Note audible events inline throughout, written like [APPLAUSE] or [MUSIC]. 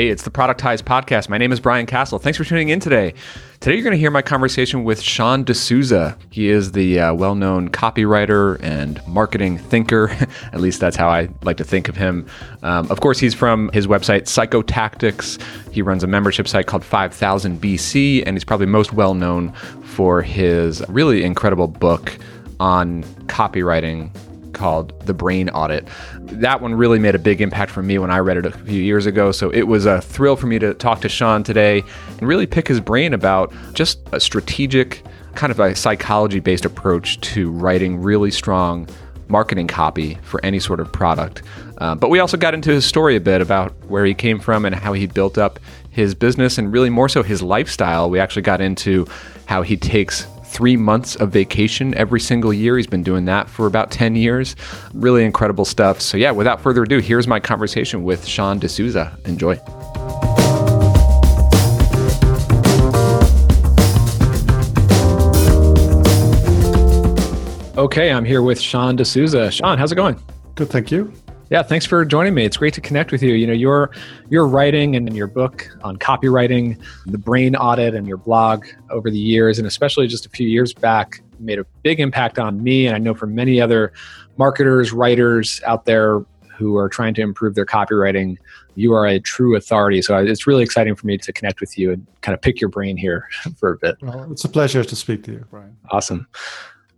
Hey, it's the Productize Podcast. My name is Brian Casel. Thanks for tuning in today. Today, you're going to hear my conversation with Sean D'Souza. He is the uh, well known copywriter and marketing thinker. [LAUGHS] At least that's how I like to think of him. Um, of course, he's from his website, Psychotactics. He runs a membership site called 5000 BC, and he's probably most well known for his really incredible book on copywriting called The Brain Audit. That one really made a big impact for me when I read it a few years ago. So it was a thrill for me to talk to Sean today and really pick his brain about just a strategic, kind of a psychology based approach to writing really strong marketing copy for any sort of product. Uh, but we also got into his story a bit about where he came from and how he built up his business and really more so his lifestyle. We actually got into how he takes three months of vacation every single year. He's been doing that for about 10 years. Really incredible stuff. So, yeah, without further ado, here's my conversation with Sean D'Souza. Enjoy. Okay, I'm here with Sean D'Souza. Sean, how's it going? Good, thank you. Yeah, thanks for joining me. It's great to connect with you. You know, your your writing and your book on copywriting, the brain audit and your blog over the years and especially just a few years back made a big impact on me and I know for many other marketers, writers out there who are trying to improve their copywriting, you are a true authority. So it's really exciting for me to connect with you and kind of pick your brain here [LAUGHS] for a bit. Well, it's a pleasure to speak to you, Brian. Awesome.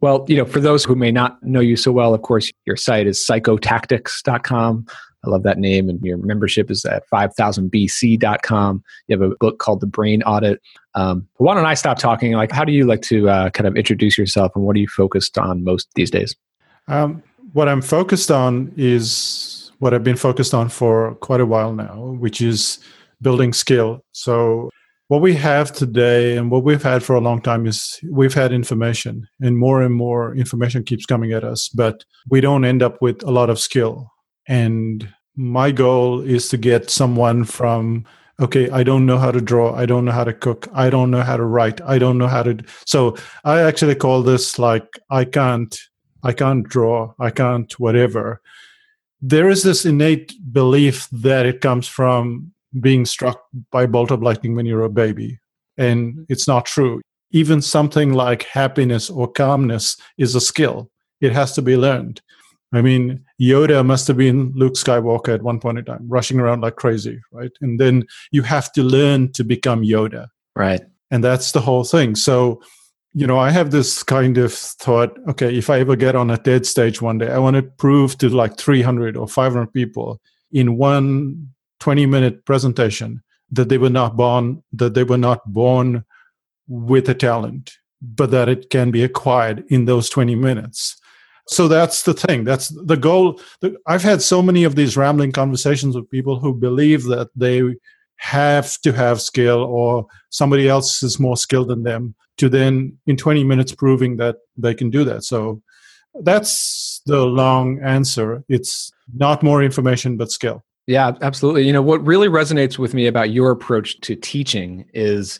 Well, you know, for those who may not know you so well, of course, your site is psychotactics.com. I love that name. And your membership is at 5000bc.com. You have a book called The Brain Audit. Um, why don't I stop talking? Like, how do you like to uh, kind of introduce yourself and what are you focused on most these days? Um, what I'm focused on is what I've been focused on for quite a while now, which is building skill. So what we have today and what we've had for a long time is we've had information and more and more information keeps coming at us but we don't end up with a lot of skill. And my goal is to get someone from okay i don't know how to draw i don't know how to cook i don't know how to write i don't know how to so i actually call this like i can't i can't draw i can't whatever. There is this innate belief that it comes from being struck by a bolt of lightning when you're a baby. And mm-hmm. it's not true. Even something like happiness or calmness is a skill, it has to be learned. I mean, Yoda must have been Luke Skywalker at one point in time, rushing around like crazy, right? And then you have to learn to become Yoda. Right. And that's the whole thing. So, you know, I have this kind of thought okay, if I ever get on a TED stage one day, I want to prove to like 300 or 500 people in one 20 minute presentation that they were not born that they were not born with a talent but that it can be acquired in those 20 minutes. So that's the thing. That's the goal. I've had so many of these rambling conversations with people who believe that they have to have skill or somebody else is more skilled than them to then in 20 minutes proving that they can do that. So that's the long answer. It's not more information but skill yeah, absolutely. You know, what really resonates with me about your approach to teaching is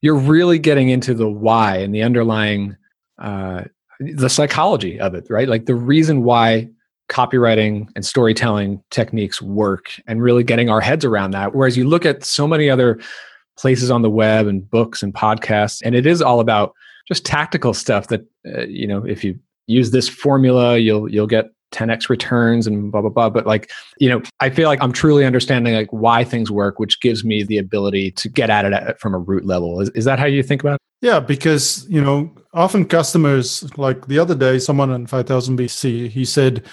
you're really getting into the why and the underlying uh, the psychology of it, right? Like the reason why copywriting and storytelling techniques work and really getting our heads around that. Whereas you look at so many other places on the web and books and podcasts, and it is all about just tactical stuff that, uh, you know, if you use this formula, you'll, you'll get 10x returns and blah blah blah. But like you know i feel like i'm truly understanding like why things work which gives me the ability to get at it from a root level. Is, is that how you think about it? Yeah because you know often customers like the other day someone on 5000 bc he said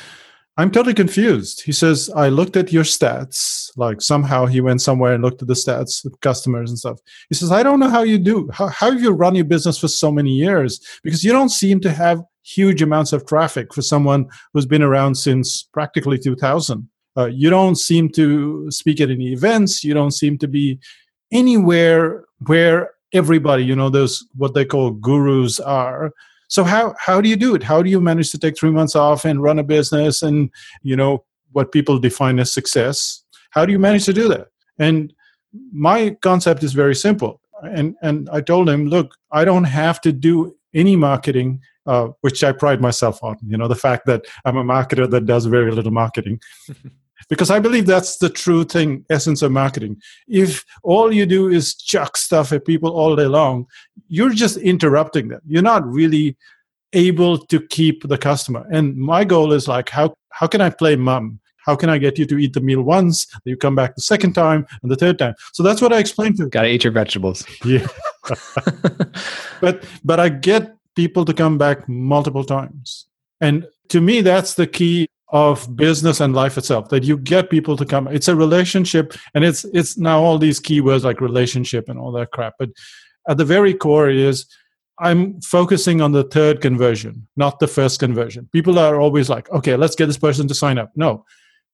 i'm totally confused he says i looked at your stats like somehow he went somewhere and looked at the stats of customers and stuff he says i don't know how you do how, how have you run your business for so many years because you don't seem to have huge amounts of traffic for someone who's been around since practically 2000. Uh, you don't seem to speak at any events. You don't seem to be anywhere where everybody, you know, those what they call gurus are. So how how do you do it? How do you manage to take three months off and run a business and you know what people define as success? How do you manage to do that? And my concept is very simple. And and I told him, look, I don't have to do any marketing uh, which I pride myself on. You know, the fact that I'm a marketer that does very little marketing. [LAUGHS] because I believe that's the true thing, essence of marketing. If all you do is chuck stuff at people all day long, you're just interrupting them. You're not really able to keep the customer. And my goal is like, how how can I play mum? How can I get you to eat the meal once, you come back the second time and the third time? So that's what I explained to. Got to eat your vegetables. Yeah, [LAUGHS] but but I get people to come back multiple times, and to me that's the key of business and life itself that you get people to come. It's a relationship and it's it's now all these keywords like relationship and all that crap but at the very core is i'm focusing on the third conversion not the first conversion. People are always like okay let's get this person to sign up. No.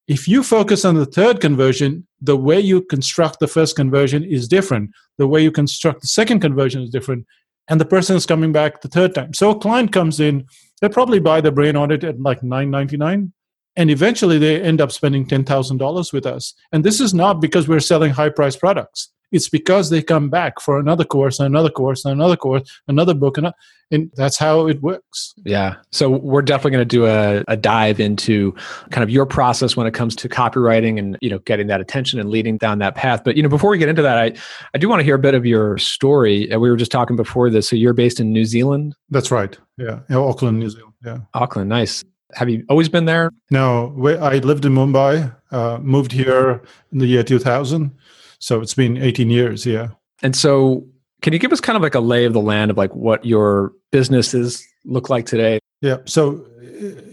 If you focus on the third conversion the way you construct the first conversion is different. The way you construct the second conversion is different and the person is coming back the third time. So a client comes in they probably buy the brain audit at like 999 and eventually they end up spending $10,000 with us. And this is not because we're selling high priced products. It's because they come back for another course, and another course, and another course, another book, and, and that's how it works. Yeah. So we're definitely going to do a, a dive into kind of your process when it comes to copywriting and you know getting that attention and leading down that path. But you know, before we get into that, I I do want to hear a bit of your story. We were just talking before this. So you're based in New Zealand. That's right. Yeah, Auckland, New Zealand. Yeah. Auckland, nice. Have you always been there? No, I lived in Mumbai, uh, moved here in the year 2000. So it's been 18 years, yeah. And so, can you give us kind of like a lay of the land of like what your businesses look like today? Yeah. So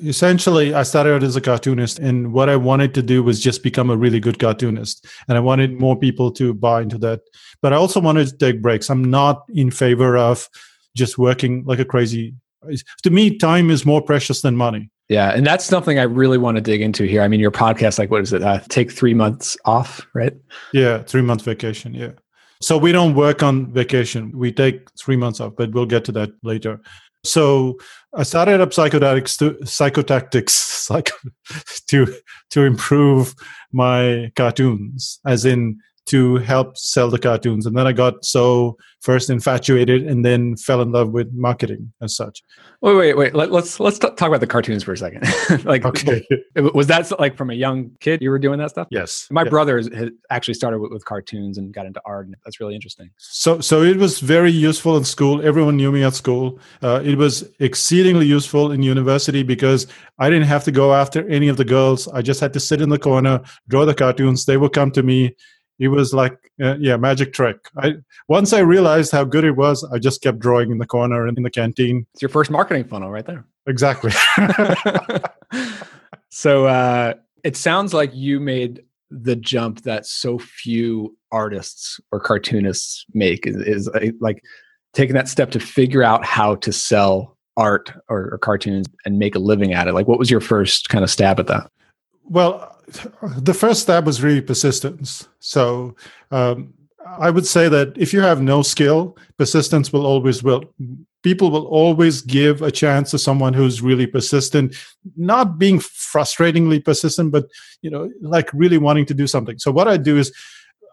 essentially, I started out as a cartoonist, and what I wanted to do was just become a really good cartoonist. And I wanted more people to buy into that. But I also wanted to take breaks. I'm not in favor of just working like a crazy. To me, time is more precious than money. Yeah, and that's something I really want to dig into here. I mean, your podcast, like, what is it? Uh, take three months off, right? Yeah, three month vacation. Yeah. So we don't work on vacation. We take three months off, but we'll get to that later. So I started up psychotactics to psychotactics [LAUGHS] psycho, to to improve my cartoons, as in to help sell the cartoons. And then I got so first infatuated and then fell in love with marketing as such. Wait, wait, wait. Let, us let's, let's talk about the cartoons for a second. [LAUGHS] like, okay, [LAUGHS] was that like from a young kid you were doing that stuff? Yes. My yes. brother has actually started with, with, cartoons and got into art, and that's really interesting. So, so it was very useful in school. Everyone knew me at school. Uh, it was exceedingly useful in university because I didn't have to go after any of the girls. I just had to sit in the corner, draw the cartoons. They would come to me it was like uh, yeah magic trick. I once i realized how good it was i just kept drawing in the corner and in the canteen. It's your first marketing funnel right there. Exactly. [LAUGHS] [LAUGHS] So uh, it sounds like you made the jump that so few artists or cartoonists make is, is uh, like taking that step to figure out how to sell art or, or cartoons and make a living at it. Like what was your first kind of stab at that? Well the first step was really persistence. So um, I would say that if you have no skill, persistence will always will. People will always give a chance to someone who's really persistent, not being frustratingly persistent, but you know, like really wanting to do something. So what I do is,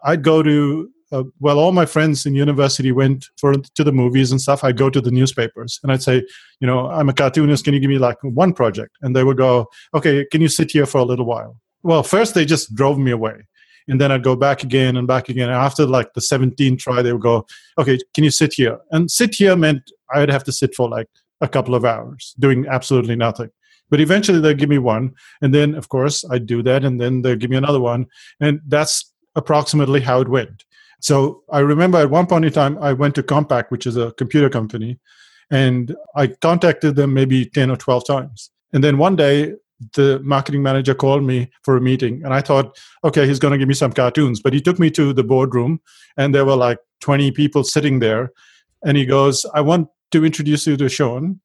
I'd go to uh, well, all my friends in university went for to the movies and stuff. I'd go to the newspapers and I'd say, you know, I'm a cartoonist. Can you give me like one project? And they would go, okay, can you sit here for a little while? Well, first they just drove me away. And then I'd go back again and back again. And after like the 17th try, they would go, okay, can you sit here? And sit here meant I would have to sit for like a couple of hours doing absolutely nothing. But eventually they'd give me one. And then, of course, I'd do that. And then they'd give me another one. And that's approximately how it went. So I remember at one point in time, I went to Compaq, which is a computer company, and I contacted them maybe 10 or 12 times. And then one day the marketing manager called me for a meeting and i thought okay he's going to give me some cartoons. But he took me to the boardroom and there were like 20 people sitting there and he goes i want to introduce you to sean.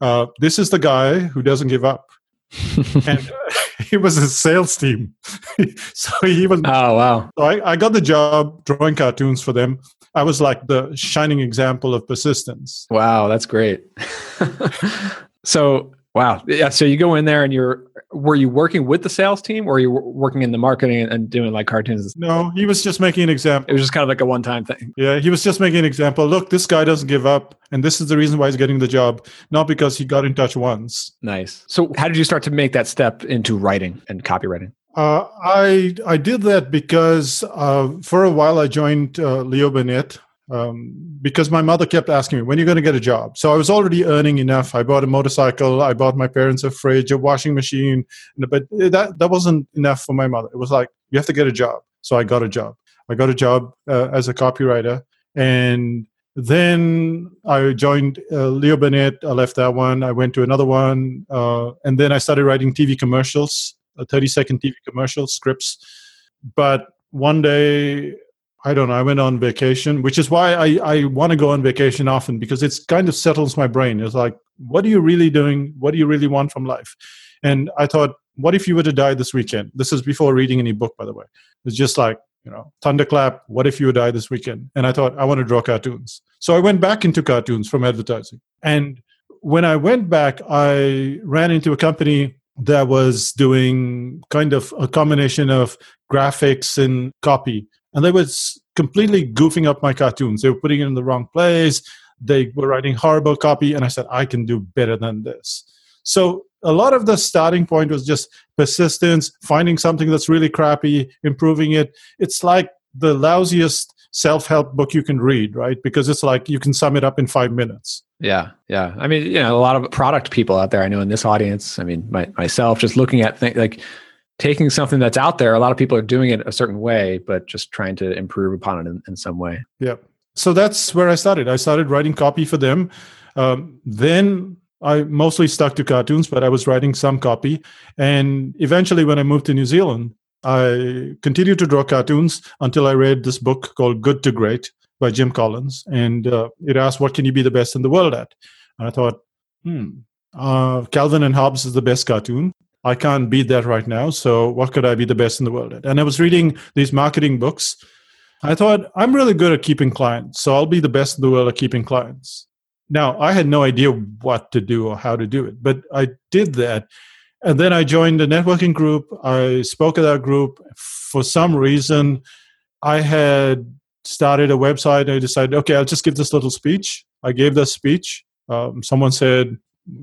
Uh, this is the guy who doesn't give up. [LAUGHS] And [LAUGHS] he was a sales team. [LAUGHS] So he was oh wow. So I, I got the job drawing cartoons for them. I was like the shining example of persistence. Wow that's great. So Wow. Yeah. So you go in there and you're, were you working with the sales team or you were you working in the marketing and doing like cartoons? No, he was just making an example. It was just kind of like a one time thing. Yeah. He was just making an example. Look, this guy doesn't give up. And this is the reason why he's getting the job, not because he got in touch once. Nice. So how did you start to make that step into writing and copywriting? Uh, I I did that because uh, for a while I joined uh, Leo Burnett um, because my mother kept asking me when are you're going to get a job. So I was already earning enough. I bought a motorcycle. I bought my parents a fridge, a washing machine, but that that wasn't enough for my mother. It was like you have to get a job. So I got a job. I got a job uh, as a copywriter, and then I joined uh, Leo Burnett. I left that one. I went to another one, uh, and then I started writing TV commercials, 30 second TV commercial scripts. But one day I don't know. I went on vacation, which is why I, I want to go on vacation often because it's kind of settles my brain. It's like, what are you really doing? What do you really want from life? And I thought, what if you were to die this weekend? This is before reading any book, by the way. It's just like, you know, thunderclap, what if you would die this weekend? And I thought, I want to draw cartoons. So I went back into cartoons from advertising. And when I went back, I ran into a company that was doing kind of a combination of graphics and copy and they were completely goofing up my cartoons. They were putting it in the wrong place. They were writing horrible copy, and I said, I can do better than this. So a lot of the starting point was just persistence, finding something that's really crappy, improving it. It's like the lousiest self-help book you can read, right? Because it's like you can sum it up in five minutes. Yeah, yeah. I mean, you know, a lot of product people out there I know in this audience. I mean, my, myself, just looking at things like taking something that's out there. A lot of people are doing it a certain way, but just trying to improve upon it in, in some way. Yeah. So that's where I started. I started writing copy for them. Um, then I mostly stuck to cartoons, but I was writing some copy. And eventually, when I moved to New Zealand, I continued to draw cartoons until I read this book called Good to Great by Jim Collins. And uh, it asked, What can you be the best in the world at? And I thought, hmm, uh, Calvin and Hobbes is the best cartoon. I can't beat that right now. So what could I be the best in the world at? And I was reading these marketing books. I thought I'm really good at keeping clients, so I'll be the best in the world at keeping clients. Now I had no idea what to do or how to do it, but I did that. And then I joined a networking group. I spoke at that group. For some reason, I had started a website. And I decided, okay, I'll just give this little speech. I gave the speech. Um, someone said,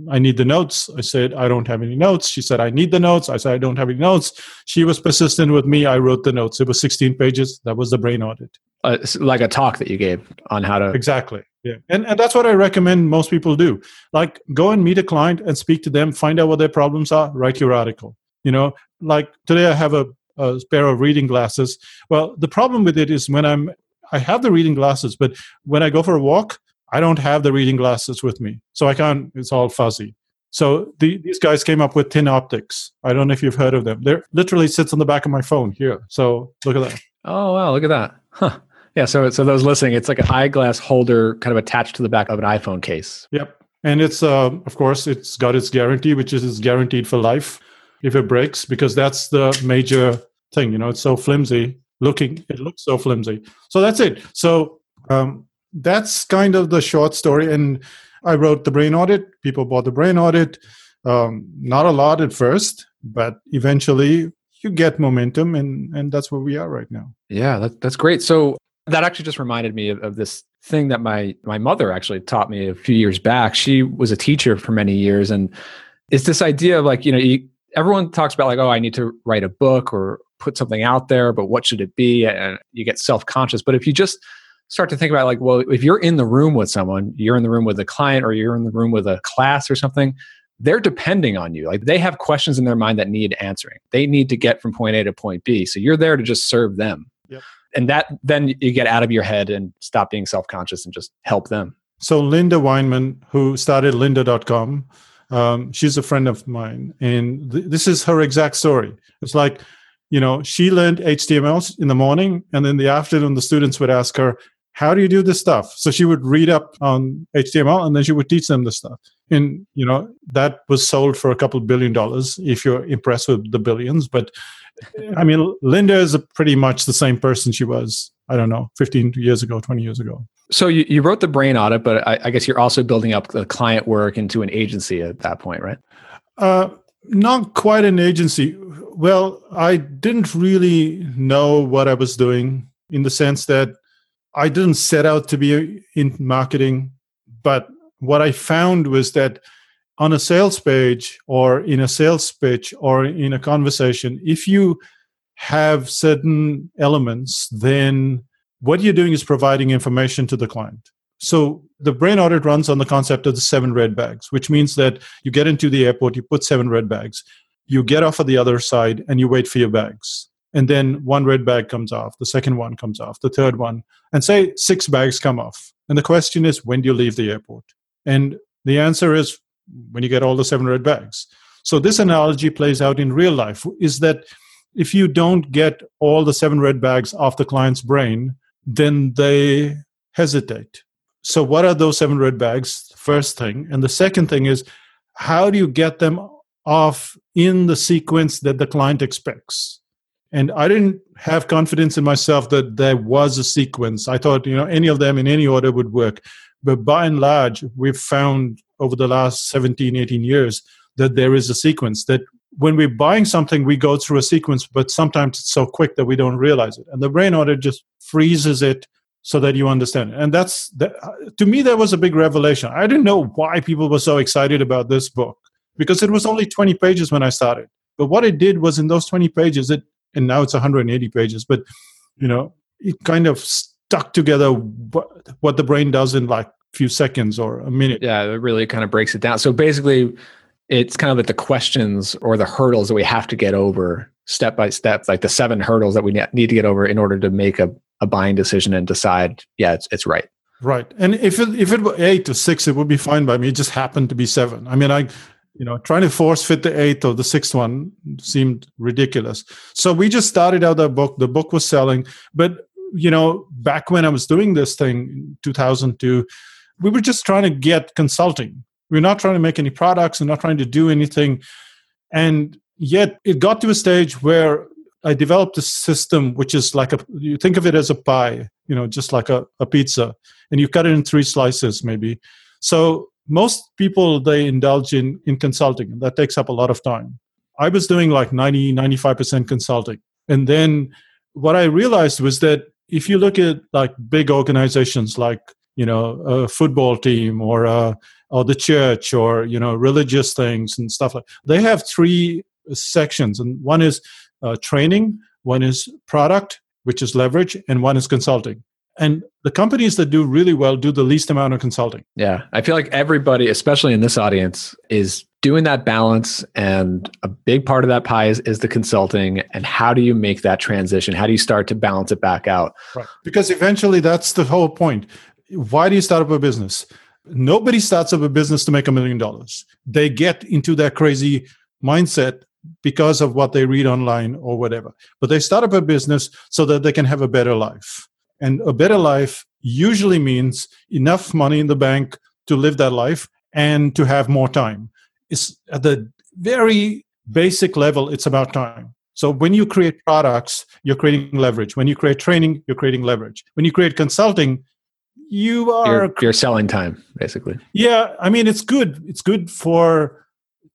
I need the notes. I said, I don't have any notes. She said, I need the notes. I said, I don't have any notes. She was persistent with me. I wrote the notes. It was 16 pages. That was the brain audit. Uh, like a talk that you gave on how to. Exactly. Yeah. And, and that's what I recommend most people do. Like go and meet a client and speak to them, find out what their problems are, write your article. You know, like today I have a, a pair of reading glasses. Well, the problem with it is when I'm, I have the reading glasses, but when I go for a walk, I don't have the reading glasses with me, so I can't. It's all fuzzy. So the, these guys came up with ThinOptics. I don't know if you've heard of them. They're literally sits on the back of my phone here. So look at that. Oh wow, look at that. Huh. Yeah. So so those listening, it's like an eyeglass holder kind of attached to the back of an iPhone case. Yep. And it's uh, of course it's got its guarantee, which is it's guaranteed for life if it breaks, because that's the major thing. You know, it's so flimsy looking. It looks so flimsy. So that's it. So um, that's kind of the short story. And I wrote the brain audit. People bought the brain audit. Um, not a lot at first, but eventually you get momentum, and and that's where we are right now. Yeah, that, that's great. So that actually just reminded me of, of this thing that my my mother actually taught me a few years back. She was a teacher for many years, and it's this idea of like you know you, everyone talks about like oh I need to write a book or put something out there, but what should it be? And you get self conscious. But if you just start to think about like, well, if you're in the room with someone, you're in the room with a client or you're in the room with a class or something, they're depending on you. Like they have questions in their mind that need answering. They need to get from point A to point B. So you're there to just serve them. Yep. And that then you get out of your head and stop being self-conscious and just help them. So Lynda Weinman, who started lynda.com, um, she's a friend of mine. And th- this is her exact story. It's like, you know, she learned HTML in the morning, and in the afternoon, the students would ask her, how do you do this stuff? So she would read up on html and then she would teach them the stuff. And you know that was sold for a couple billion dollars if you're impressed with the billions but i mean linda is pretty much the same person she was i don't know 15 years ago 20 years ago. So you, you wrote the brain audit but I, I guess you're also building up the client work into an agency at that point right? Uh, not quite an agency. Well i didn't really know what i was doing in the sense that I didn't set out to be in marketing, but what I found was that on a sales page or in a sales pitch or in a conversation, if you have certain elements, then what you're doing is providing information to the client. So the brain audit runs on the concept of the seven red bags, which means that you get into the airport, you put seven red bags, you get off at the other side, and you wait for your bags. And then one red bag comes off, the second one comes off, the third one, and say six bags come off. And the question is, when do you leave the airport? And the answer is when you get all the seven red bags. So this analogy plays out in real life is that if you don't get all the seven red bags off the client's brain, then they hesitate. So, what are those seven red bags? First thing. And the second thing is, how do you get them off in the sequence that the client expects? And I didn't have confidence in myself that there was a sequence. I thought, you know, any of them in any order would work. But by and large, we've found over the last 17, 18 years that there is a sequence that when we're buying something, we go through a sequence, but sometimes it's so quick that we don't realize it. And the brain audit just freezes it so that you understand it. And that's, that, to me, that was a big revelation. I didn't know why people were so excited about this book because it was only 20 pages when I started. But what it did was in those 20 pages, it, and now it's 180 pages, but, you know, it kind of stuck together what, what the brain does in like a few seconds or a minute. Yeah, it really kind of breaks it down. So basically, it's kind of like the questions or the hurdles that we have to get over step by step, like the seven hurdles that we need to get over in order to make a, a buying decision and decide, yeah, it's, it's right. Right. And if it, if it were eight or six, it would be fine by me. It just happened to be seven. I mean, I, you know, trying to force fit the eighth or the sixth one seemed ridiculous. So we just started out that book. The book was selling, but you know, back when I was doing this thing, in 2002, we were just trying to get consulting we're not trying to make any products and not trying to do anything. And yet it got to a stage where I developed a system which is like a you think of it as a pie, you know, just like a, a pizza, and you cut it in three slices maybe. So most people they indulge in in consulting, and that takes up a lot of time. I was doing like 90, 95% consulting. And then what I realized was that if you look at like big organizations like, you know, a football team or a or the church or you know religious things and stuff like they have three sections and one is uh, training one is product which is leverage and one is consulting and the companies that do really well do the least amount of consulting. Yeah. I feel like everybody especially in this audience is doing that balance and a big part of that pie is, is the consulting. And how do you make that transition? How do you start to balance it back out? Right. Because eventually that's the whole point. Why do you start up a business? Nobody starts up a business to make a million dollars. They get into that crazy mindset because of what they read online or whatever. But they start up a business so that they can have a better life. And a better life usually means enough money in the bank to live that life and to have more time. It's at the very basic level, it's about time. So when you create products, you're creating leverage. When you create training, you're creating leverage. When you create consulting, you are you're, you're, selling time basically yeah i mean it's good it's good for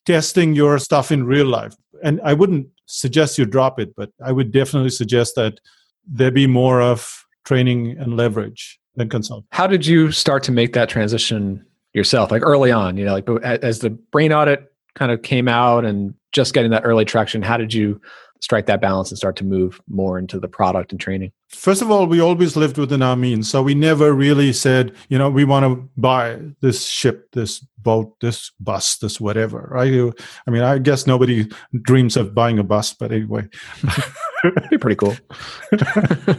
testing your stuff in real life and i wouldn't suggest you drop it but i would definitely suggest that there be more of training and leverage than consult how did you start to make that transition yourself like early on you know like as the brain audit kind of came out and just getting that early traction how did you strike that balance and start to move more into the product and training? First of all, we always lived within our means. So we never really said, you know, we want to buy this ship, this boat, this bus, this whatever, right? I mean, I guess nobody dreams of buying a bus, but anyway. [LAUGHS] be pretty cool. [LAUGHS]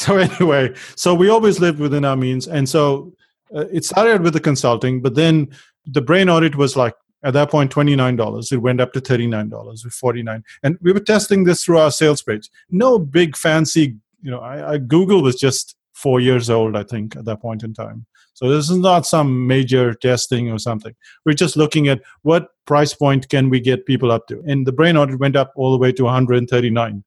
[LAUGHS] so anyway, so we always lived within our means. And so uh, it started with the consulting, but then the brain audit was like at that point, $29. It went up to $39 with 49 And we were testing this through our sales page. No big fancy, you know, I, I, Google was just four years old, I think, at that point in time. So this is not some major testing or something. We're just looking at what price point can we get people up to. And the brain audit went up all the way to 139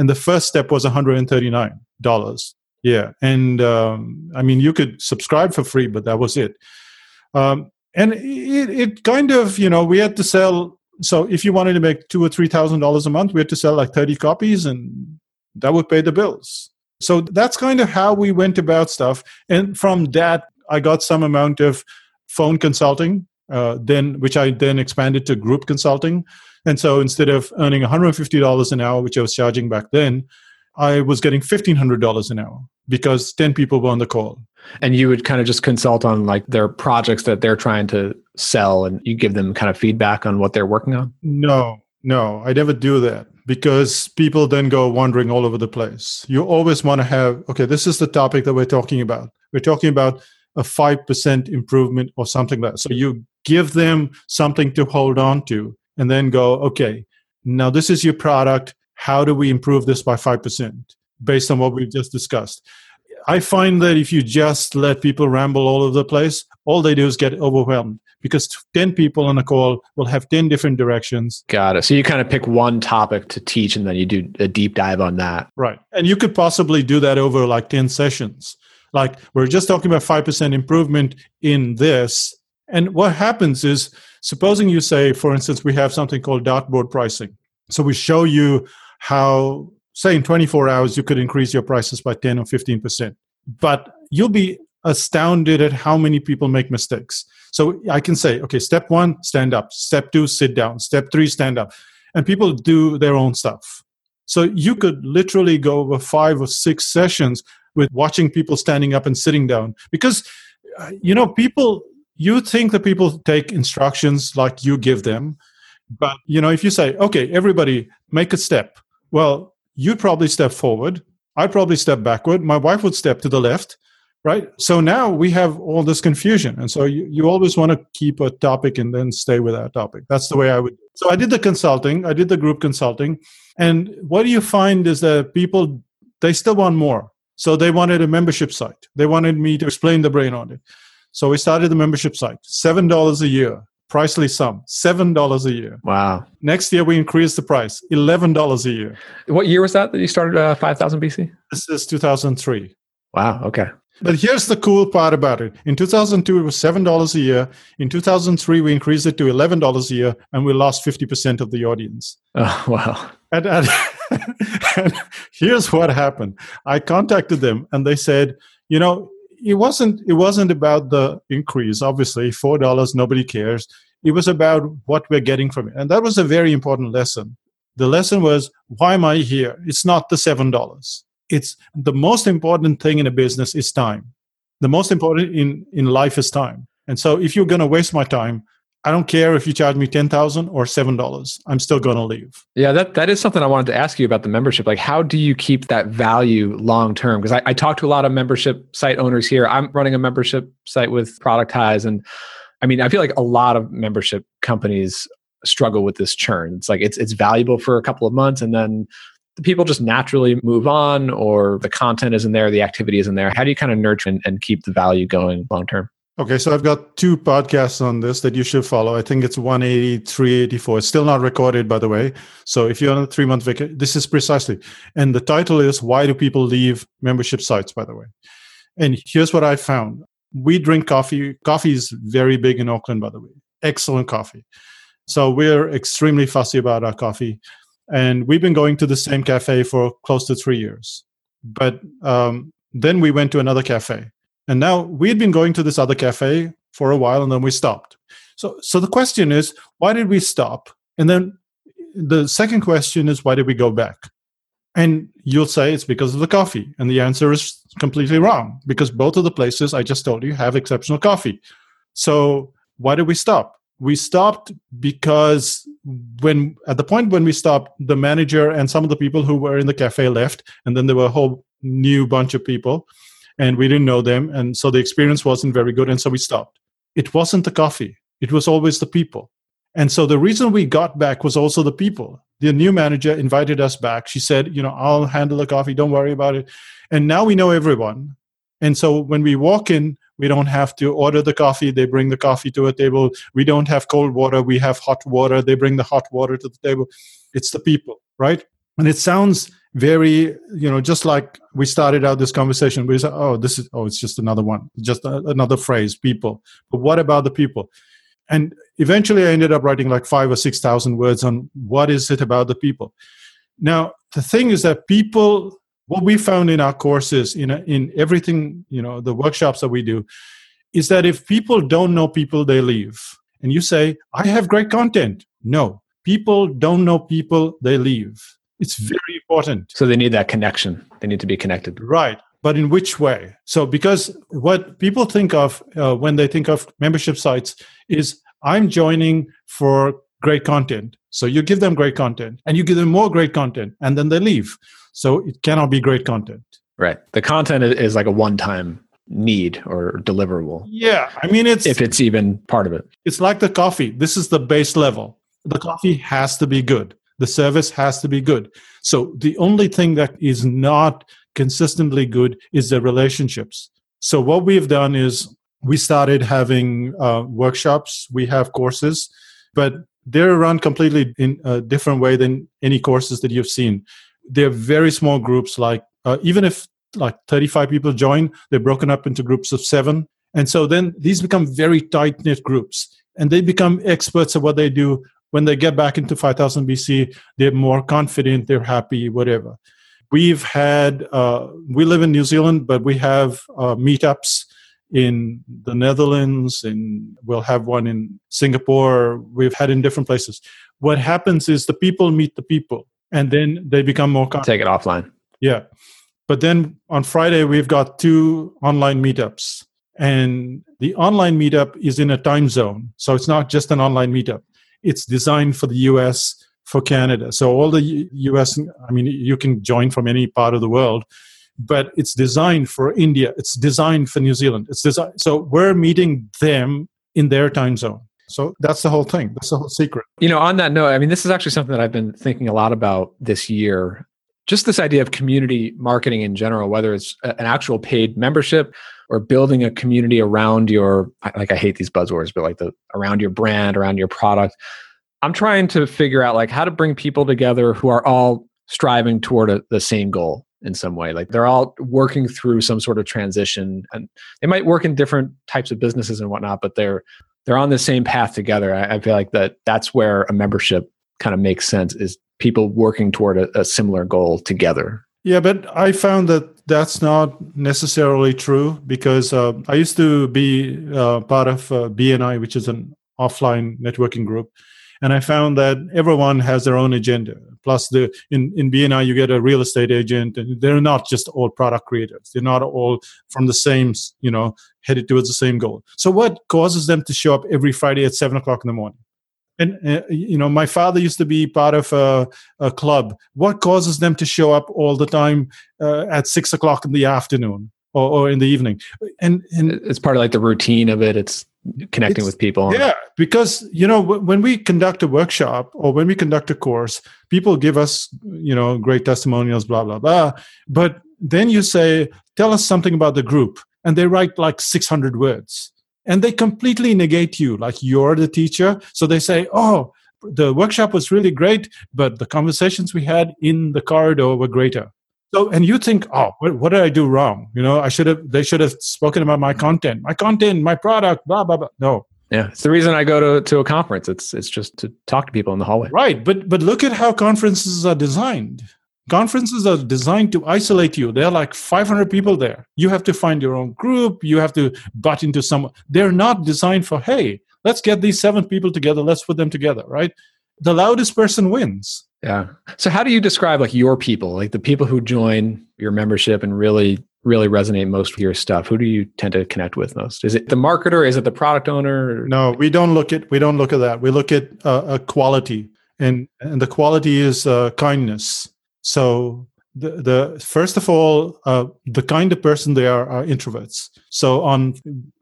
And the first step was $139. Yeah. And um, I mean, you could subscribe for free, but that was it. Um, and it, it kind of you know we had to sell so if you wanted to make two or three thousand dollars a month we had to sell like 30 copies and that would pay the bills so that's kind of how we went about stuff and from that i got some amount of phone consulting uh, then which I then expanded to group consulting. And so instead of earning $150 an hour, which I was charging back then, I was getting $1,500 an hour because 10 people were on the call. And you would kind of just consult on like their projects that they're trying to sell and you give them kind of feedback on what they're working on? No, no, I never do that because people then go wandering all over the place. You always want to have, okay, this is the topic that we're talking about. We're talking about a 5% improvement or something like that. So you give them something to hold on to and then go, okay, now this is your product. How do we improve this by 5% based on what we've just discussed? I find that if you just let people ramble all over the place, all they do is get overwhelmed because 10 people on a call will have 10 different directions. Got it. So you kind of pick one topic to teach and then you do a deep dive on that. Right. And you could possibly do that over like 10 sessions. Like we're just talking about 5% improvement in this. And what happens is, supposing you say, for instance, we have something called dartboard pricing. So we show you how, say, in 24 hours, you could increase your prices by 10 or 15%. But you'll be astounded at how many people make mistakes. So I can say, okay, step one, stand up. Step two, sit down. Step three, stand up. And people do their own stuff. So you could literally go over five or six sessions with watching people standing up and sitting down because, uh, you know, people, you think that people take instructions like you give them. But, you know, if you say, okay, everybody make a step, well, you'd probably step forward. I'd probably step backward. My wife would step to the left right so now we have all this confusion and so you, you always want to keep a topic and then stay with that topic that's the way i would so i did the consulting i did the group consulting and what do you find is that people they still want more so they wanted a membership site they wanted me to explain the brain audit so we started the membership site seven dollars a year pricely sum seven dollars a year wow next year we increased the price eleven dollars a year what year was that that you started uh, 5000 bc this is 2003 wow okay but here's the cool part about it. In 2002, it was $7 a year. In 2003, we increased it to $11 a year, and we lost 50% of the audience. Oh, [LAUGHS] wow. And, and, [LAUGHS] and here's what happened. I contacted them, and they said, you know, it wasn't it wasn't about the increase. Obviously four dollars nobody cares. It was about what we're getting from it. And that was a very important lesson. The lesson was why am i here? It's not the seven dollars. It's the most important thing in a business is time. The most important in in life is time. And so if you're going to waste my time i don't care if you charge me 10000 or $7 i'm still to leave. Yeah that, that is something i wanted to ask you about the membership. Like how do you keep that value long term because I, I talk to a lot of membership site owners here. I'm running a membership site with productize and i mean i feel like a lot of membership companies struggle with this churn. It's like it's it's valuable for a couple of months and then the people just naturally move on or the content isn't there, the activity isn't there? How do you kind of nurture and, and keep the value going long term? Okay, so I've got two podcasts on this that you should follow. I think it's 180, 384. It's still not recorded, by the way. So if you're on a three month vacation, this is precisely. And the title is Why Do People Leave Membership Sites, by the way. And here's what I found we drink coffee. Coffee is very big in Auckland, by the way. Excellent coffee. So we're extremely fussy about our coffee and we've been going to the same cafe for close to three years but um, then we went to another cafe and now we had been going to this other cafe for a while and then we stopped. So so the question is why did we stop? And then the second question is why did we go back? And you'll say it's because of the coffee. And the answer is completely wrong because both of the places i just told you have exceptional coffee. So why did we stop? We stopped because when at the point when we stopped the manager and some of the people who were in the cafe left and then there were a whole new bunch of people and we didn't know them and so the experience wasn't very good and so we stopped it wasn't the coffee it was always the people and so the reason we got back was also the people the new manager invited us back she said you know i'll handle the coffee don't worry about it and now we know everyone and so when we walk in we don't have to order the coffee. They bring the coffee to a table. We don't have cold water. We have hot water. They bring the hot water to the table. It's the people, right? And it sounds very, you know, just like we started out this conversation. We said, oh, this is, oh, it's just another one, just a, another phrase, people. But what about the people? And eventually I ended up writing like five or 6,000 words on what is it about the people. Now, the thing is that people what we found in our courses in in everything you know the workshops that we do is that if people don't know people they leave and you say, I have great content. No, people don't know people, they leave. It's very important. So they need that connection. They need to be connected. Right. But in which way? So, because what people think of uh, when they think of membership sites is I'm joining for great content. So you give them great content and you give them more great content and then they leave. So it cannot be great content. Right. The content is like a one time need or deliverable. Yeah. I mean, it's if it's even part of it. It's like the coffee. This is the base level. The coffee has to be good. The service has to be good. So the only thing that is not consistently good is the relationships. So what we've done is we started having uh, workshops. We have courses, but they're run completely in a different way than any courses that you've seen. They're very small groups. Like uh, even if like 35 people join, they're broken up into groups of seven, and so then these become very tight knit groups, and they become experts at what they do. When they get back into 5000 BC, they're more confident, they're happy, whatever. We've had, uh, we live in New Zealand, but we have uh, meetups in the Netherlands, and we'll have one in Singapore. We've had in different places. What happens is the people meet the people, and then they become more confident. Take it offline. Yeah. But then on Friday, we've got two online meetups. And the online meetup is in a time zone. So it's not just an online meetup, it's designed for the US, for Canada. So all the US, I mean, you can join from any part of the world, but it's designed for India. It's designed for New Zealand. It's designed. So we're meeting them in their time zone. So that's the whole thing. That's the whole secret. You know, on that note, I mean, this is actually something that I've been thinking a lot about this year. Just this idea of community marketing in general, whether it's an actual paid membership or building a community around your, like I hate these buzzwords, but like the around your brand, around your product. I'm trying to figure out like how to bring people together who are all striving toward a, the same goal in some way. Like they're all working through some sort of transition, and they might work in different types of businesses and whatnot, but they're they're on the same path together. I, I feel like that that's where a membership kind of makes sense is people working toward a, a similar goal together. Yeah, but I found that that's not necessarily true because uh, I used to be uh, part of uh, BNI, which is an offline networking group, and I found that everyone has their own agenda. Plus, the in in BNI you get a real estate agent, and they're not just all product creators. They're not all from the same, you know, headed towards the same goal. So, what causes them to show up every Friday at seven o'clock in the morning? And uh, you know, my father used to be part of a, a, club. What causes them to show up all the time uh, at six o'clock in the afternoon or, or in the evening? And and it's part of like the routine of it. It's connecting with people yeah because you know when we conduct a workshop or when we conduct a course people give us you know great testimonials blah blah blah but then you say tell us something about the group and they write like 600 words and they completely negate you like you're the teacher so they say oh the workshop was really great but the conversations we had in the corridor were greater so, and you think, oh, what, did I do wrong? You know, I should have, they should have spoken about my content, my content, my product, blah, blah, blah. No. Yeah. It's the reason I go to, to a conference. It's, it's just to talk to people in the hallway. Right. But, but look at how conferences are designed. Conferences are designed to isolate you. There are like 500 people there. You have to find your own group. You have to butt into some, they're not designed for, hey, let's get these seven people together. Let's put them together. Right. The loudest person wins yeah. So how do you describe like your people, like the people who join your membership and really really resonate most with your stuff? Who do you tend to connect with most? Is it the marketer? Is it the product owner? No, we don't look at we don't look at that. We look at uh, a quality, and and the quality is uh, kindness. So the the first of all, uh, the kind of person they are are introverts. So on,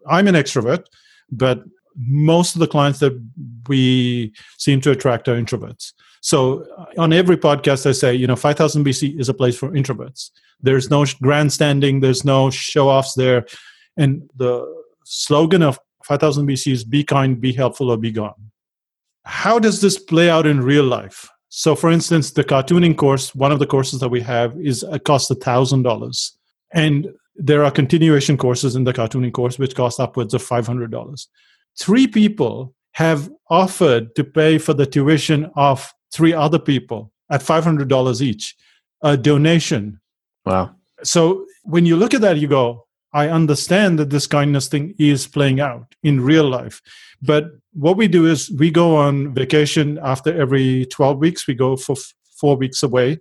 I'm an extrovert, but most of the clients that we seem to attract are introverts. So uh, on every podcast, I say, you know, 5000 BC is a place for introverts. There's no grandstanding, there's no show offs there. And the slogan of 5000 BC is be kind, be helpful, or be gone. How does this play out in real life? So, for instance, the cartooning course, one of the courses that we have, is it costs $1,000. And there are continuation courses in the cartooning course which cost upwards of $500. Three people have offered to pay for the tuition of three other people at $500 each, a donation. Wow. So when you look at that, you go, I understand that this kindness thing is playing out in real life. But what we do is we go on vacation after every 12 weeks. We go for f- four weeks away.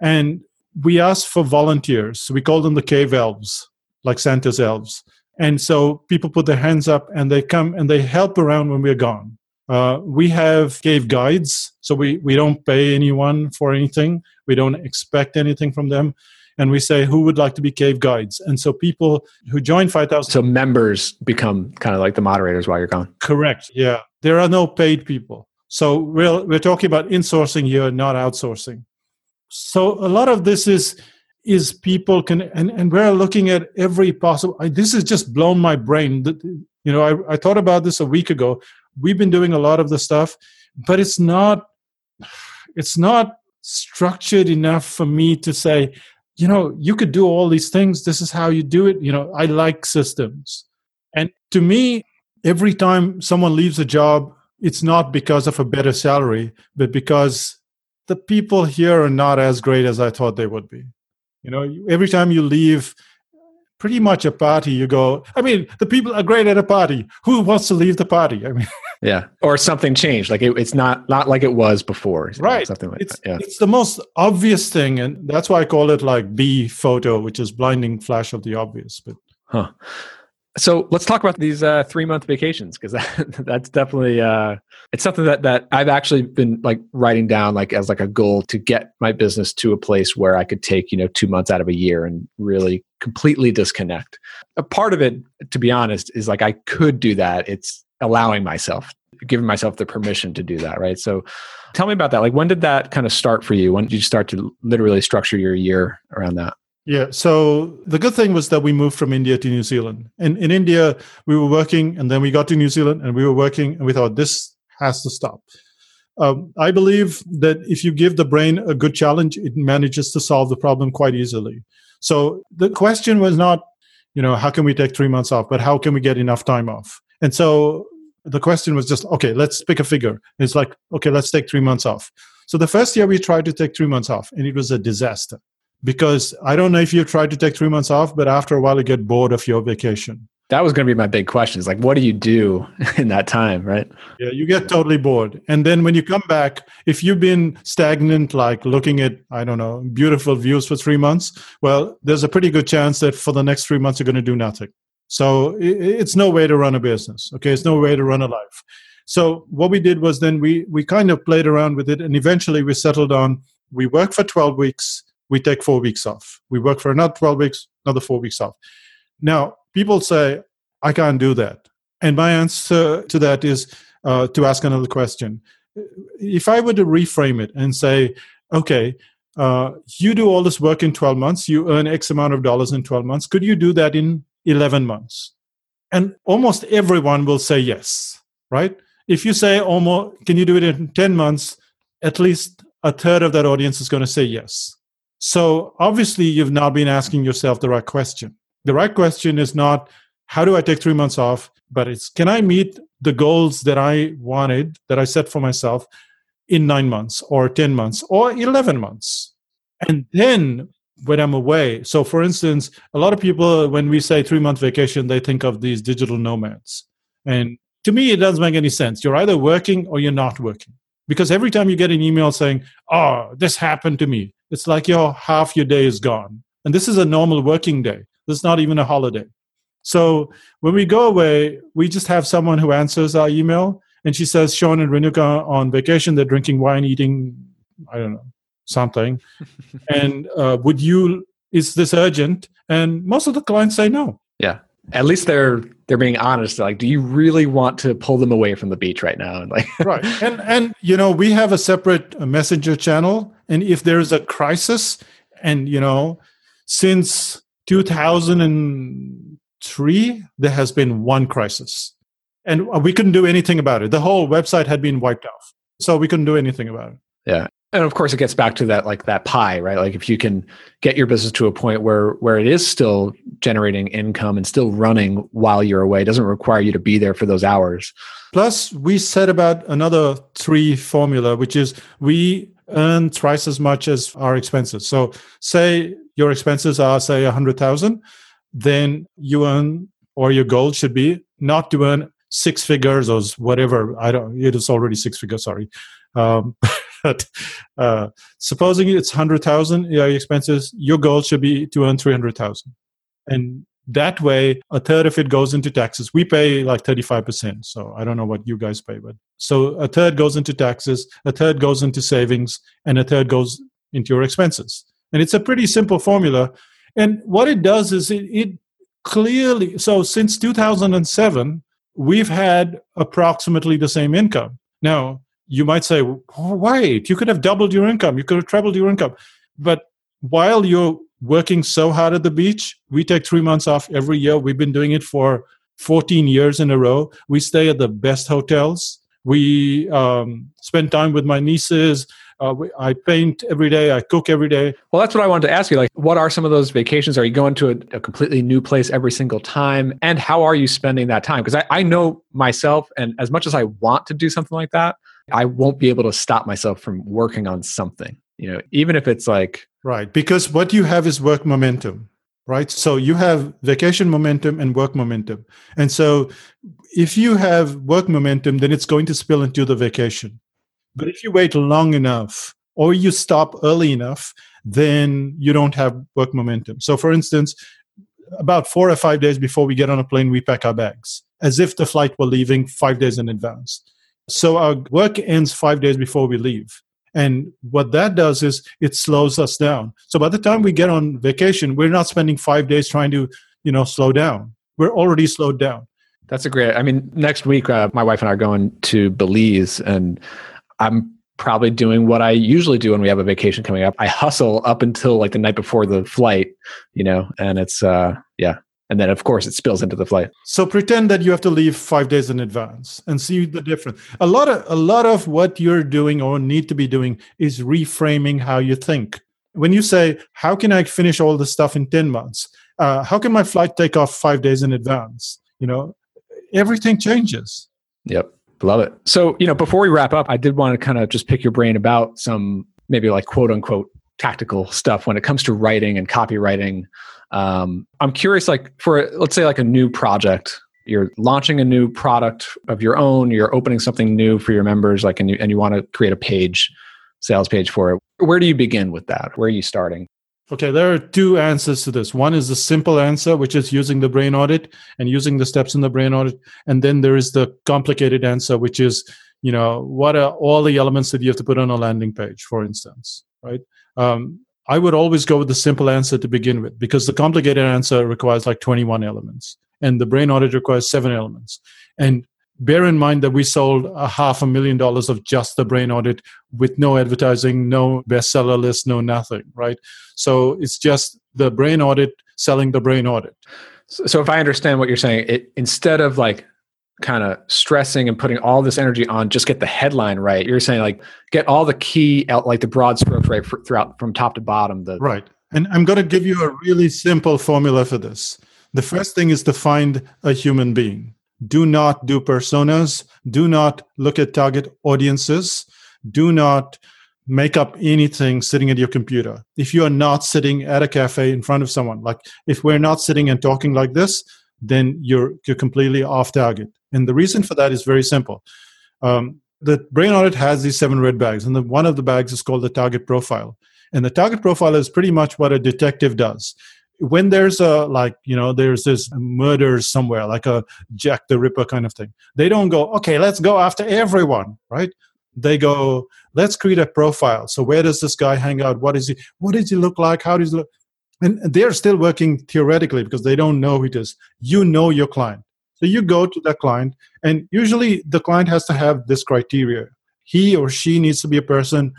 And we ask for volunteers. We call them the cave elves, like Santa's elves. And so people put their hands up and they come and they help around when we're gone. Uh, we have cave guides, so we, we don't pay anyone for anything. We don't expect anything from them and we say who would like to be cave guides? And so people who join 5000 so members become kind of like the moderators while you're gone. Correct yeah. There are no paid people. So we're, we're talking about insourcing here not outsourcing. So a lot of this is is people can and, and we're looking at every possible I, this has just blown my brain. You know I, I thought about this a week ago. We've been doing a lot of the stuff but it's not it's not structured enough for me to say you know, you could do all these things. This is how you do it. You know, I like systems. And to me, every time someone leaves a job, it's not because of a better salary, but because the people here are not as great as I thought they would be. You know, every time you leave pretty much a party, you go, I mean, the people are great at a party. Who wants to leave the party? I mean, [LAUGHS] yeah, or something changed. Like it, it's not not like it was before. Right. Something like it's, that. Yeah. It's the most obvious thing, and that's why I call it like BFO, which is blinding flash of the obvious. But huh. So let's talk about these uh, three month vacations because [LAUGHS] that, that's definitely uh, it's something that that I've actually been like writing down like as like a goal to get my business to a place where I could take you know two months out of a year and really completely disconnect. A part of it, to be honest, is like I could do that. It's allowing myself giving myself the permission to do that right? So tell me about that. Like when did that kind of start for you? When did you start to literally structure your year around that? Yeah so the good thing was that we moved from india to new zealand. And in india we were working and then we got to new zealand and we were working and we thought this has to stop. Um, i believe that if you give the brain a good challenge it manages to solve the problem quite easily so the question was not you know how can we take three months off but how can we get enough time off and so the question was just, okay, let's pick a figure. It's like, okay, let's take three months off. So the first year we tried to take three months off, and it was a disaster because I don't know if you tried to take three months off, but after a while you get bored of your vacation. That was going to be my big question. Is like, what do you do [LAUGHS] in that time, right? Yeah, you get totally bored. And then when you come back, if you've been stagnant, like looking at, I don't know, beautiful views for three months, well, there's a pretty good chance that for the next three months you're going to do nothing. So it's no way to run a business. Okay, it's no way to run a life. So what we did was then we we kind of played around with it, and eventually we settled on we work for 12 weeks, we take four weeks off. We work for another 12 weeks, another four weeks off. Now people say I can't do that, and my answer to that is uh, to ask another question. If I were to reframe it and say, okay, uh, you do all this work in 12 months, you earn X amount of dollars in 12 months. Could you do that in 11 months? And almost everyone will say yes, right? If you say almost, can you do it in 10 months? At least a third of that audience is going to say yes. So obviously, you've now been asking yourself the right question. The right question is not, how do I take three months off? But it's, can I meet the goals that I wanted, that I set for myself in nine months or 10 months or 11 months? And then when I'm away. So, for instance, a lot of people, when we say three month vacation, they think of these digital nomads. And to me, it doesn't make any sense. You're either working or you're not working. Because every time you get an email saying, oh, this happened to me, it's like your half your day is gone. And this is a normal working day. Is not even a holiday. So when we go away, we just have someone who answers our email and she says, Sean and Renuka on vacation, they're drinking wine, eating, I don't know, something. [LAUGHS] And uh, would you is this urgent? And most of the clients say no. Yeah. At least they're they're being honest. Like do you really want to pull them away from the beach right now? And [LAUGHS] like right. And and you know we have a separate uh, messenger channel and if there's a crisis and you know since 2003 there has been one crisis. And we couldn't do anything about it. The whole website had been wiped off. So we couldn't do anything about it. Yeah. And of course it gets back to that like that pie right? Like if you can get your business to a point where where it is still generating income and still running while you're away it doesn't require you to be there for those hours. Plus we said about another three formula which is we earn twice as much as our expenses so say your expenses are say a hundred thousand then you earn, or your goal should be not to earn six figures or whatever. I don't, it is already six figures, sorry. Um, [LAUGHS] but uh, supposing it's 100,000 yeah, expenses, your goal should be to earn 300,000. And that way, a third of it goes into taxes. We pay like 35%. So I don't know what you guys pay, but so a third goes into taxes, a third goes into savings, and a third goes into your expenses. And it's a pretty simple formula. And what it does is it, it clearly, so since 2007, we've had approximately the same income. Now, you might say, wait, you could have doubled your income, you could have trebled your income. But while you're working so hard at the beach, we take three months off every year. We've been doing it for 14 years in a row. We stay at the best hotels. We um, spend time with my nieces. Uh, I paint every day. I cook every day. Well, that's what I wanted to ask you. Like, what are some of those vacations? Are you going to a, a completely new place every single time? And how are you spending that time? Because I, I know myself, and as much as I want to do something like that, I won't be able to stop myself from working on something. You know, even if it's like right, because what you have is work momentum right? So you have vacation momentum and work momentum. And so if you have work momentum, then it's going to spill into the vacation. But if you wait long enough or you stop early enough, then you don't have work momentum. So, for instance, about four or five days before we get on a plane, we pack our bags as if the flight were leaving five days in advance. So, our work ends five days before we leave. And what that does is it slows us down. So, by the time we get on vacation, we're not spending five days trying to, you know, slow down. We're already slowed down. That's a great. I mean, next week, uh, my wife and I are going to Belize, and I'm probably doing what I usually do when we have a vacation coming up. I hustle up until like the night before the flight, you know, and it's uh yeah. And then of course it spills into the flight. So pretend that you have to leave 5 days in advance and see the difference. A lot of a lot of what you're doing or need to be doing is reframing how you think. When you say, "How can I finish all this stuff in 10 months?" Uh, how can my flight take off 5 days in advance? You know, everything changes. Yep. Love it. So, you know, before we wrap up, I did want to kind of just pick your brain about some maybe like quote unquote tactical stuff when it comes to writing and copywriting. Um, I'm curious, like for let's say like a new project, you're launching a new product of your own, you're opening something new for your members, like and you and you want to create a page, sales page for it. Where do you begin with that? Where are you starting? Okay, there are two answers to this. One is the simple answer, which is using the brain audit and using the steps in the brain audit. And then there is the complicated answer, which is, you know, what are all the elements that you have to put on a landing page, for instance, right? Um, I would always go with the simple answer to begin with because the complicated answer requires like 21 elements and the brain audit requires seven elements. And bear in mind that we sold a half a million dollars of just the brain audit with no advertising, no bestseller list, no nothing, right? So it's just the brain audit selling the brain audit. So, if I understand what you're saying, it instead of like kind of stressing and putting all this energy on just get the headline right. You're saying like get all the key out, like the broad strokes right for, throughout from top to bottom the right. And i'm going to give you a really simple formula for this. The first thing is to find a human being. Do not do personas. Do not look at target audiences. Do not make up anything sitting at your computer. If you are not sitting at a cafe in front of someone like if we're not sitting and talking like this then you're you're completely off target and the reason for that is very simple. Um, the brain audit has these seven red bags and the, one of the bags is called the target profile. And the target profile is pretty much what a detective does. When there's a like you know there's this murder somewhere like a jack the ripper kind of thing they don't go okay let's go after everyone right? They go let's create a profile. So where does this guy hang out? What is he what does he look like? How does he look? And they're still working theoretically because they don't know who it is. You know your client so you go to that client and usually the client has to have this criteria he or she needs to be a person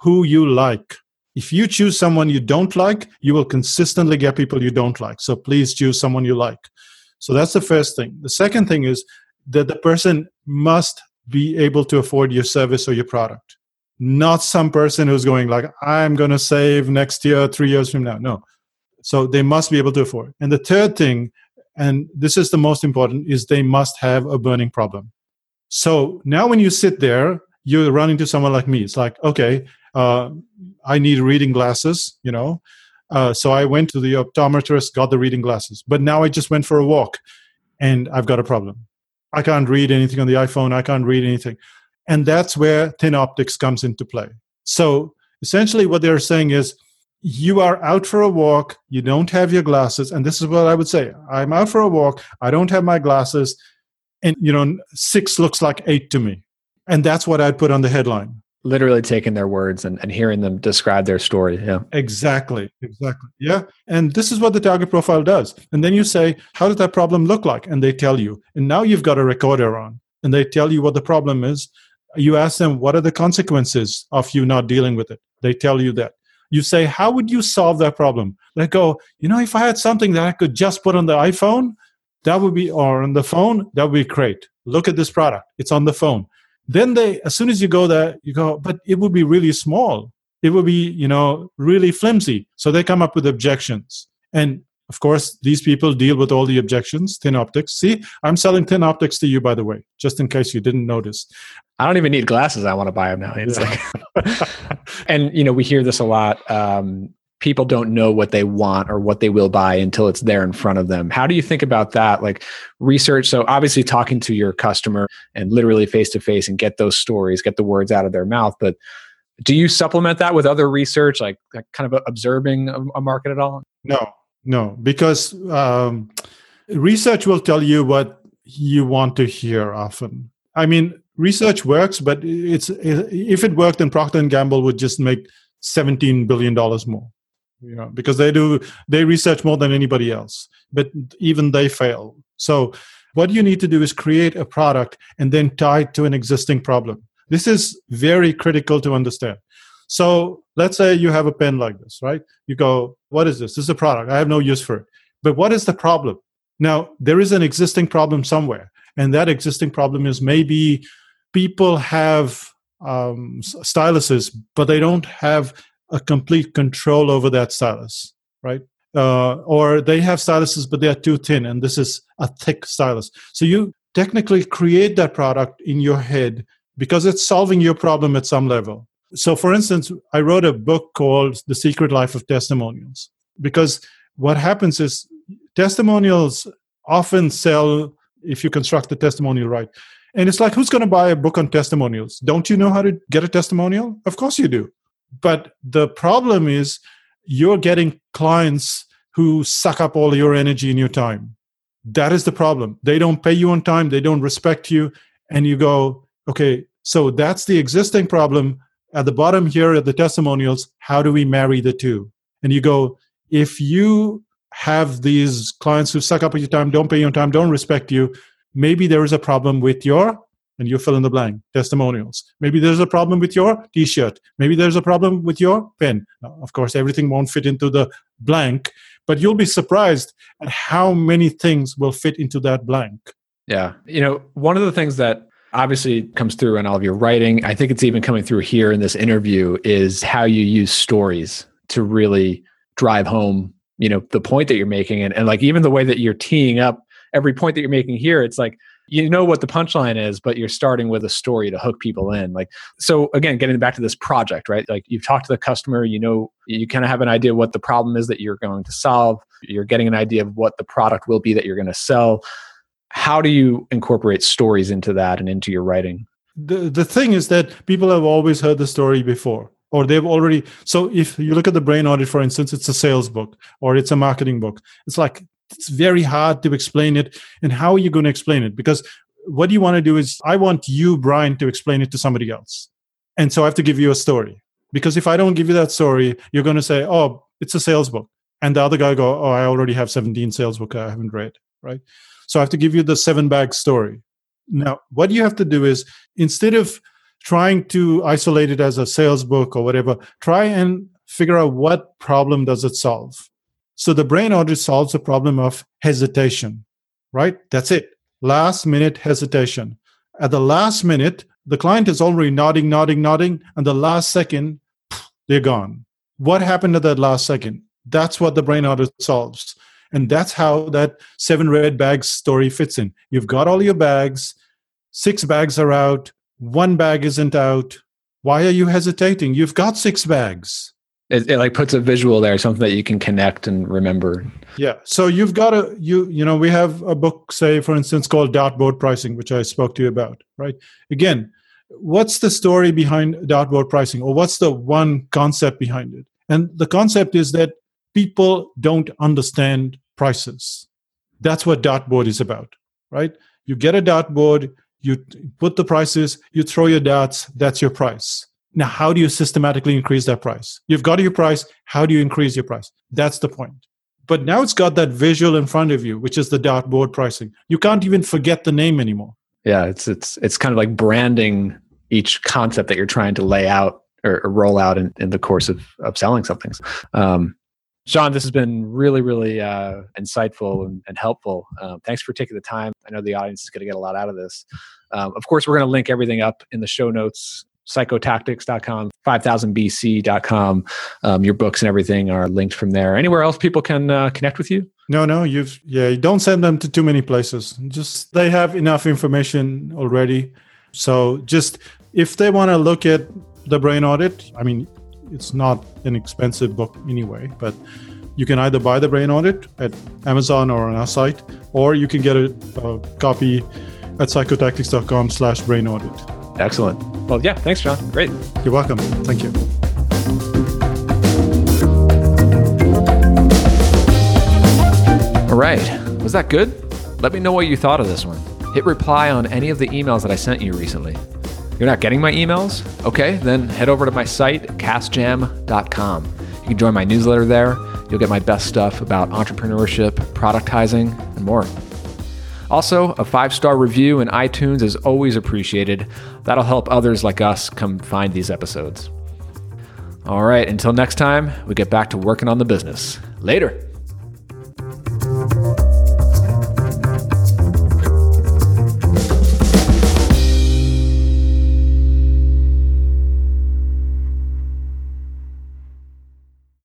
who you like if you choose someone you don't like, you will consistently get people you don't like. So please choose someone you like. So that's the first thing. The second thing is that the person must be able to afford your service or your product. Not some person who's going like, I'm going to save next year, three years from now. No. So they must be able to afford. And the third thing, and this is the most important, is they must have a burning problem. So now when you sit there, you run into someone like me. It's like, okay, uh, I need reading glasses, you know. Uh, so I went to the optometrist, got the reading glasses. But now I just went for a walk and I've got a problem. I can't read anything on the iPhone. I can't read anything. And that's where ThinOptics comes into play. So essentially, what they're saying is you are out for a walk, you don't have your glasses. And this is what I would say I'm out for a walk, I don't have my glasses. And, you know, six looks like eight to me. And that's what I'd put on the headline. Literally taking their words and, and hearing them describe their story yeah. Exactly exactly yeah. And this is what the target profile does. And then you say how does that problem look like? And they tell you. And now you've got a recorder on and they tell you what the problem is. You ask them what are the consequences of you not dealing with it? They tell you that you say how would you solve that problem? They go you know if i had something that i could just put on the iphone that would be or on the phone that would be great. Look at this product. It's on the phone. Then they as soon as you go there you go but it would be really small. It would be you know really flimsy. So they come up with objections. And of course these people deal with all the objections ThinOptics see i'm selling ThinOptics to you by the way just in case you didn't notice i don't even need glasses i want to buy them now it's yeah. like [LAUGHS] and you know we hear this a lot um, people don't know what they want or what they will buy until it's there in front of them. How do you think about that? Like research. So obviously talking to your customer and literally face to face and get those stories, get the words out of their mouth. But do you supplement that with other research, like, like kind of observing a, a, market at all? No, no, because um, research will tell you what you want to hear often. I mean, research works, but it's if it worked, then Procter and Gamble would just make seventeen billion dollars more you know because they do they research more than anybody else but even they fail. So what you need to do is create a product and then tie it to an existing problem. This is very critical to understand so let's say you have a pen like this right you go what is this this is a product i have no use for it but what is the problem now there is an existing problem somewhere and that existing problem is maybe people have um, styluses but they don't have a complete control over that stylus, right? Uh, or they have styluses, but they are too thin, and this is a thick stylus. So you technically create that product in your head because it's solving your problem at some level. So, for instance, I wrote a book called The Secret Life of Testimonials because what happens is testimonials often sell if you construct the testimonial right. And it's like, who's going to buy a book on testimonials? Don't you know how to get a testimonial? Of course you do. But the problem is you're getting clients who suck up all your energy and your time. That is the problem. They don't pay you on time, they don't respect you. And you go, okay, so that's the existing problem. At the bottom here at the testimonials, how do we marry the two? And you go, if you have these clients who suck up at your time, don't pay you on time, don't respect you, maybe there is a problem with your and you fill in the blank testimonials. Maybe there's a problem with your t-shirt. Maybe there's a problem with your pen. Now, of course everything won't fit into the blank but you'll be surprised at how many things will fit into that blank. Yeah. You know one of the things that obviously comes through in all of your writing i think it's even coming through here in this interview is how you use stories to really drive home you know the point that you're making and, and like even the way that you're teeing up every point that you're making here it's like you know what the punchline is, but you're starting with a story to hook people in. Like, so again, getting back to this project, right? Like you've talked to the customer, you know, you kind of have an idea what the problem is that you're going to solve. You're getting an idea of what the product will be that you're going to sell. How do you incorporate stories into that and into your writing? The, the thing is that people have always heard the story before or they've already so if you look at the brain audit for instance it's a sales book or it's a marketing book. It's like it's very hard to explain it and how are you going to explain it? Because what you want to do is i want you brian to explain it to somebody else. And so i have to give you a story. Because if i don't give you that story you're going to say oh it's a sales book. And the other guy go oh i already have 17 sales book i haven't read right so i have to give you the seven bag story now what you have to do is instead of trying to isolate it as a sales book or whatever try and figure out what problem does it solve so the brain audit solves the problem of hesitation, right? That's it. Last minute hesitation. At the last minute, the client is already nodding, nodding, nodding, and the last second, they're gone. What happened at that last second? That's what the brain audit solves. And that's how that seven red bags story fits in. You've got all your bags, six bags are out, one bag isn't out. Why are you hesitating? You've got six bags. it, it like puts a visual there, something that you can connect and remember. Yeah. So you've got a you you know we have a book, say for instance, called dartboard pricing, which I spoke to you about. Right. Again, what's the story behind dartboard pricing, or what's the one concept behind it? And the concept is that people don't understand prices. That's what dartboard is about, right? You get a dartboard, you put the prices, you throw your darts, that's your price. Now, how do you systematically increase that price? You've got your price. How do you increase your price? That's the point. But now it's got that visual in front of you, which is the dartboard pricing. You can't even forget the name anymore. Yeah, it's it's it's kind of like branding each concept that you're trying to lay out or, or roll out in, in the course of, of selling something. Um, Sean, this has been really, really uh, insightful and, and helpful. Um, thanks for taking the time. I know the audience is going to get a lot out of this. Um, of course, we're going to link everything up in the show notes psychotactics.com, 5000bc.com. Um, your books and everything are linked from there. Anywhere else people can uh, connect with you? No, no, you've, yeah, you don't send them to too many places. Just, they have enough information already. So just, if they want to look at the brain audit, I mean, it's not an expensive book anyway, but you can either buy the brain audit at Amazon or on our site, or you can get a, a copy at psychotactics.com slash brain audit. Excellent. Well, yeah, thanks, Sean. Great. You're welcome. Thank you. All right. Was that good? Let me know what you thought of this one. Hit reply on any of the emails that I sent you recently. You're not getting my emails? Okay, then head over to my site, casjam.com. You can join my newsletter there. You'll get my best stuff about entrepreneurship, productizing, and more. Also, a five star review in iTunes is always appreciated. That'll help others like us come find these episodes. All right, until next time, we get back to working on the business. Later.